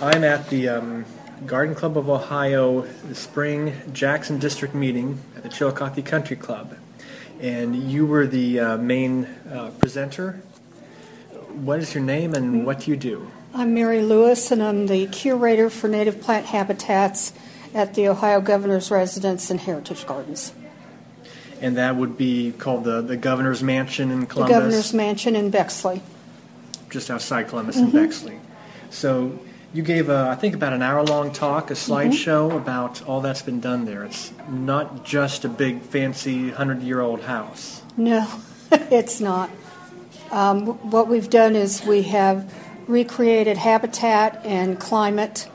I'm at the um, Garden Club of Ohio, the spring Jackson District meeting at the Chillicothe Country Club. And you were the uh, main uh, presenter. What is your name and what do you do? I'm Mary Lewis, and I'm the curator for native plant habitats at the Ohio Governor's Residence and Heritage Gardens. And that would be called the, the Governor's Mansion in Columbus? The Governor's Mansion in Bexley. Just outside Columbus mm-hmm. in Bexley. So you gave, a, I think, about an hour long talk, a slideshow mm-hmm. about all that's been done there. It's not just a big, fancy, 100 year old house. No, it's not. Um, what we've done is we have recreated habitat and climate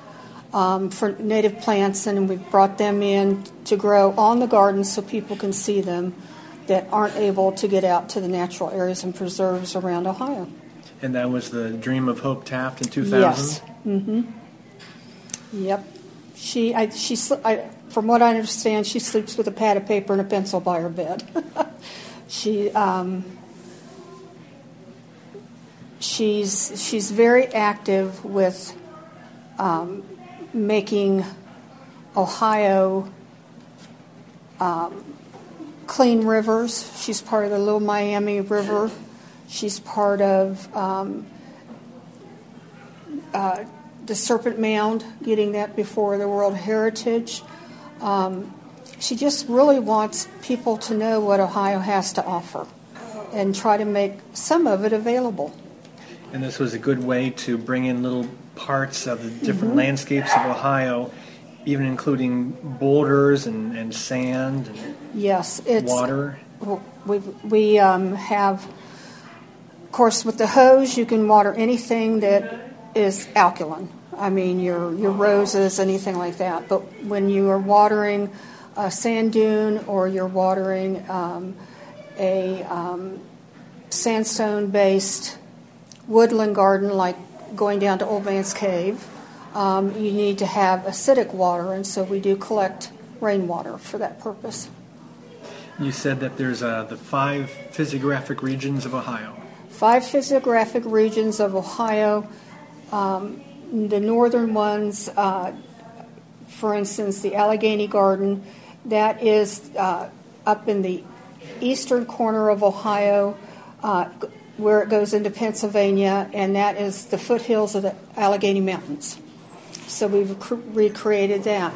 um, for native plants, and we've brought them in to grow on the garden so people can see them that aren't able to get out to the natural areas and preserves around Ohio. And that was the dream of Hope Taft in 2000? Yes. Mm-hmm. Yep. She, I, she, I, from what I understand, she sleeps with a pad of paper and a pencil by her bed. she, um, she's she's very active with um, making Ohio um, clean rivers. She's part of the Little Miami River. She's part of um, uh, the Serpent Mound, getting that before the World Heritage. Um, she just really wants people to know what Ohio has to offer and try to make some of it available. And this was a good way to bring in little parts of the different mm-hmm. landscapes of Ohio, even including boulders and, and sand and yes, it's, water. We, we um, have, course, with the hose, you can water anything that is alkaline. I mean, your, your roses, anything like that. But when you are watering a sand dune or you're watering um, a um, sandstone based woodland garden, like going down to Old Man's Cave, um, you need to have acidic water, and so we do collect rainwater for that purpose. You said that there's uh, the five physiographic regions of Ohio. Five physiographic regions of Ohio. Um, the northern ones, uh, for instance, the Allegheny Garden, that is uh, up in the eastern corner of Ohio, uh, where it goes into Pennsylvania, and that is the foothills of the Allegheny Mountains. So we've cr- recreated that.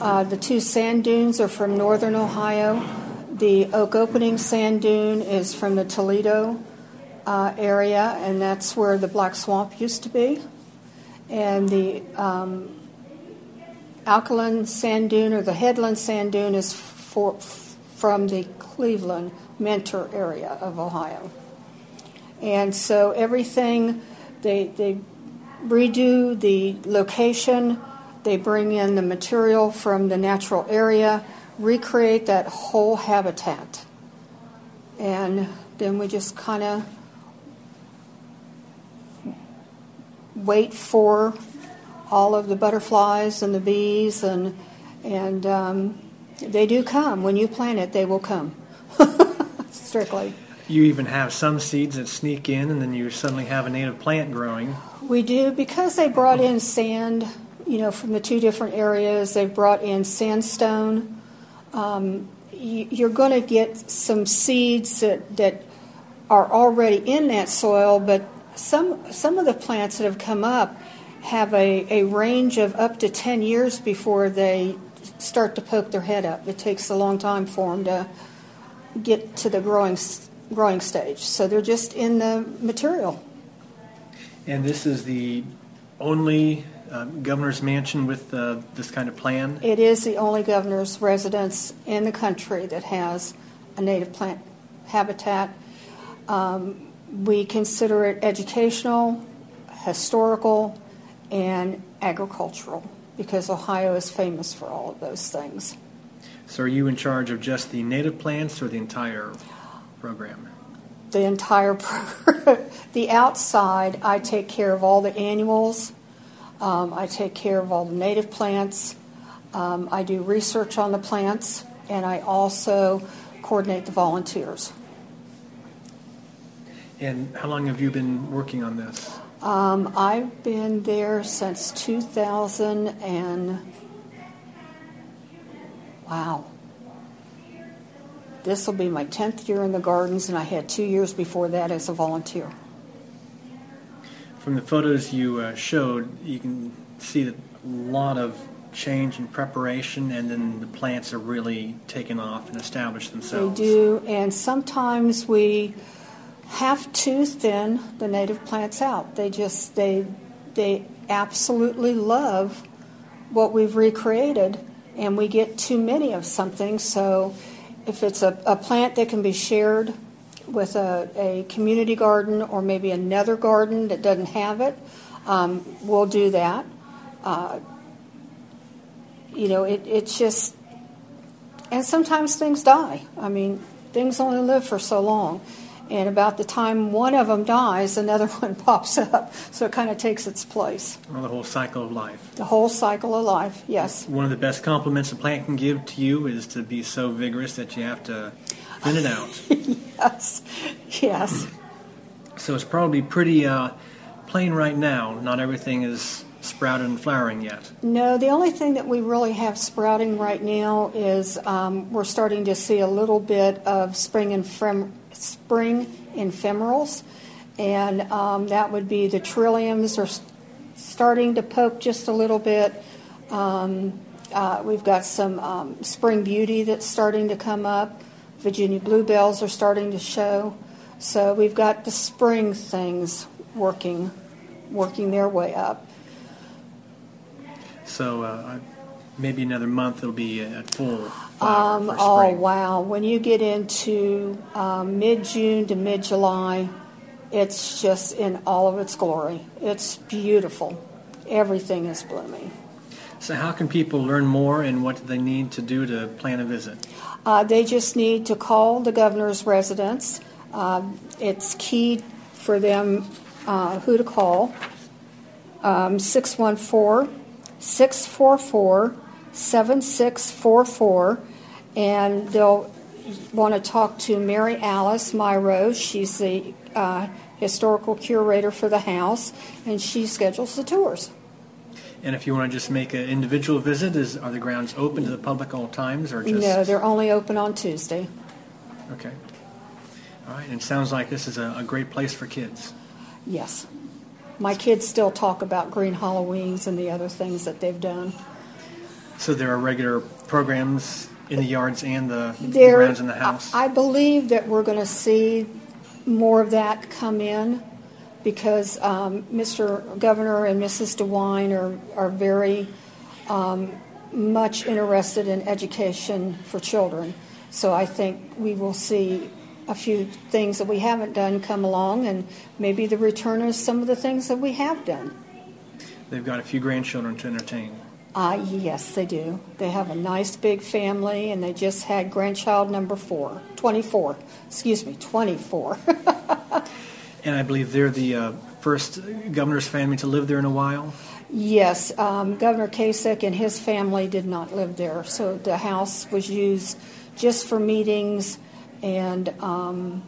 Uh, the two sand dunes are from northern Ohio. The Oak Opening Sand Dune is from the Toledo uh, area, and that's where the Black Swamp used to be. And the um, Alkaline Sand Dune or the Headland Sand Dune is for, from the Cleveland Mentor area of Ohio. And so everything, they, they redo the location, they bring in the material from the natural area, recreate that whole habitat. And then we just kind of wait for all of the butterflies and the bees and and um, they do come when you plant it they will come strictly you even have some seeds that sneak in, and then you suddenly have a native plant growing. We do because they brought in sand, you know, from the two different areas. They've brought in sandstone. Um, you're going to get some seeds that, that are already in that soil, but some some of the plants that have come up have a, a range of up to 10 years before they start to poke their head up. It takes a long time for them to get to the growing growing stage. So they're just in the material. And this is the only uh, governor's mansion with uh, this kind of plan? It is the only governor's residence in the country that has a native plant habitat. Um, we consider it educational, historical, and agricultural because Ohio is famous for all of those things. So, are you in charge of just the native plants or the entire program? The entire program. the outside, I take care of all the annuals. Um, I take care of all the native plants. Um, I do research on the plants, and I also coordinate the volunteers. And how long have you been working on this? Um, I've been there since 2000 and wow. This will be my 10th year in the gardens, and I had two years before that as a volunteer. From the photos you uh, showed, you can see that a lot of change and preparation, and then the plants are really taken off and established themselves. They do, and sometimes we have to thin the native plants out. They just they they absolutely love what we've recreated, and we get too many of something. So, if it's a, a plant that can be shared with a, a community garden or maybe another garden that doesn't have it, um, we'll do that. Uh, you know, it, it's just, and sometimes things die. I mean, things only live for so long. And about the time one of them dies, another one pops up. So it kind of takes its place. Well, the whole cycle of life. The whole cycle of life, yes. One of the best compliments a plant can give to you is to be so vigorous that you have to thin it out. yes, yes. So it's probably pretty uh, plain right now. Not everything is sprouted and flowering yet. No, the only thing that we really have sprouting right now is um, we're starting to see a little bit of spring and frem- spring ephemerals, and um, that would be the trilliums are starting to poke just a little bit. Um, uh, we've got some um, spring beauty that's starting to come up. Virginia bluebells are starting to show. So we've got the spring things working, working their way up. So uh, maybe another month it'll be at full. Um, oh wow! When you get into um, mid June to mid July, it's just in all of its glory. It's beautiful. Everything is blooming. So, how can people learn more, and what do they need to do to plan a visit? Uh, they just need to call the governor's residence. Uh, it's key for them uh, who to call. Um, 614 644 7644, and they'll want to talk to Mary Alice Myro. She's the uh, historical curator for the house, and she schedules the tours. And if you want to just make an individual visit, is are the grounds open to the public all times, or just? No, they're only open on Tuesday. Okay. All right, and it sounds like this is a, a great place for kids. Yes. My kids still talk about green Halloweens and the other things that they've done. So there are regular programs in the yards and the there, grounds in the house? I believe that we're going to see more of that come in because um, Mr. Governor and Mrs. DeWine are, are very um, much interested in education for children. So I think we will see a few things that we haven't done come along, and maybe the return of some of the things that we have done. They've got a few grandchildren to entertain. Uh, yes, they do. They have a nice big family, and they just had grandchild number four, 24. Excuse me, 24. and I believe they're the uh, first governor's family to live there in a while? Yes. Um, Governor Kasich and his family did not live there, so the house was used just for meetings and um,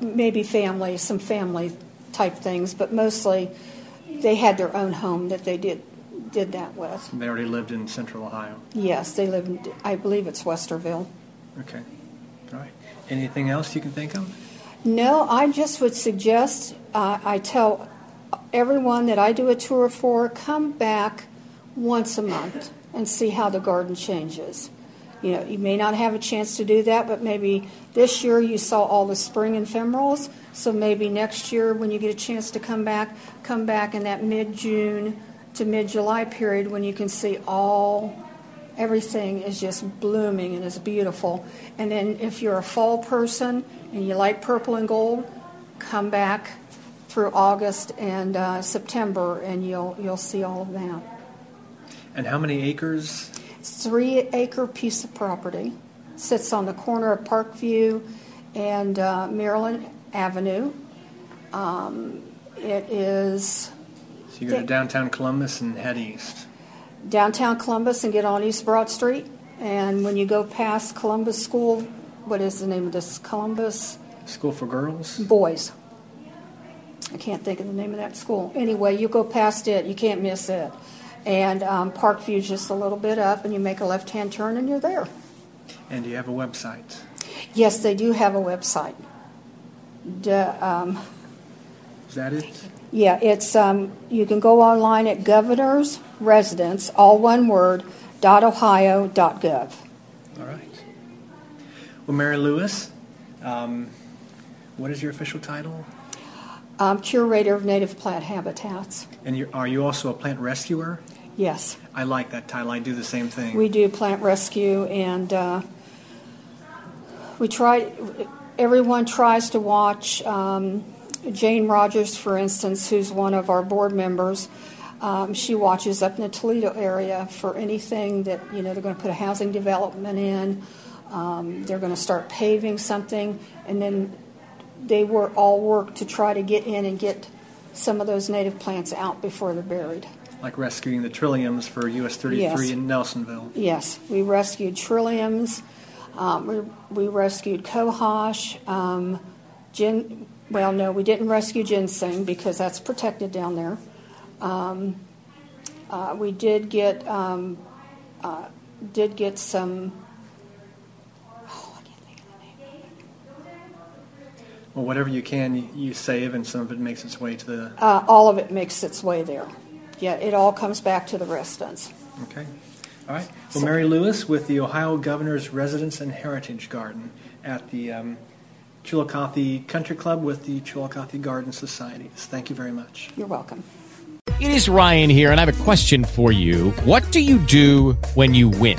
maybe family, some family type things, but mostly they had their own home that they did did that with. They already lived in Central Ohio. Yes, they live in. I believe it's Westerville. Okay, all right. Anything else you can think of? No, I just would suggest. Uh, I tell everyone that I do a tour for, come back once a month and see how the garden changes. You know, you may not have a chance to do that, but maybe this year you saw all the spring ephemerals. So maybe next year, when you get a chance to come back, come back in that mid June to mid July period when you can see all everything is just blooming and is beautiful. And then if you're a fall person and you like purple and gold, come back through August and uh, September, and you'll you'll see all of that. And how many acres? Three acre piece of property. Sits on the corner of Parkview and uh, Maryland Avenue. Um, it is So you go to downtown Columbus and head east. downtown Columbus and get on East Broad Street. And when you go past Columbus School, what is the name of this? Columbus School for girls? Boys. I can't think of the name of that school. Anyway, you go past it, you can't miss it. And um, Parkview's just a little bit up, and you make a left hand turn, and you're there. And do you have a website? Yes, they do have a website. Um, Is that it? yeah, it's um, you can go online at Governor's Residence, all one word, dot ohio dot gov. All right. Well, Mary Lewis, um, what is your official title? I'm curator of native plant habitats. And you are you also a plant rescuer? Yes, I like that title. I do the same thing. we do plant rescue, and uh, we try. Everyone tries to watch. Um, Jane Rogers, for instance, who's one of our board members, um, she watches up in the Toledo area for anything that you know they're going to put a housing development in. Um, they're going to start paving something, and then they work all work to try to get in and get some of those native plants out before they're buried. Like rescuing the trilliums for US 33 Yes. in Nelsonville. Yes, we rescued trilliums. Um, we, we rescued cohosh. Um, gin, well, no, we didn't rescue ginseng because that's protected down there. Um, uh, we did get um, uh, did get some. Oh, I can't think of the name. Well, whatever you can, you, you save, and some of it makes its way to the. Uh, all of it makes its way there. Yeah, it all comes back to the residence. Okay. All right. Well, Mary Lewis with the Ohio Governor's Residence and Heritage Garden at the um, Chillicothe Country Club with the Chillicothe Garden Societies. Thank you very much. You're welcome. It is Ryan here, and I have a question for you. What do you do when you win?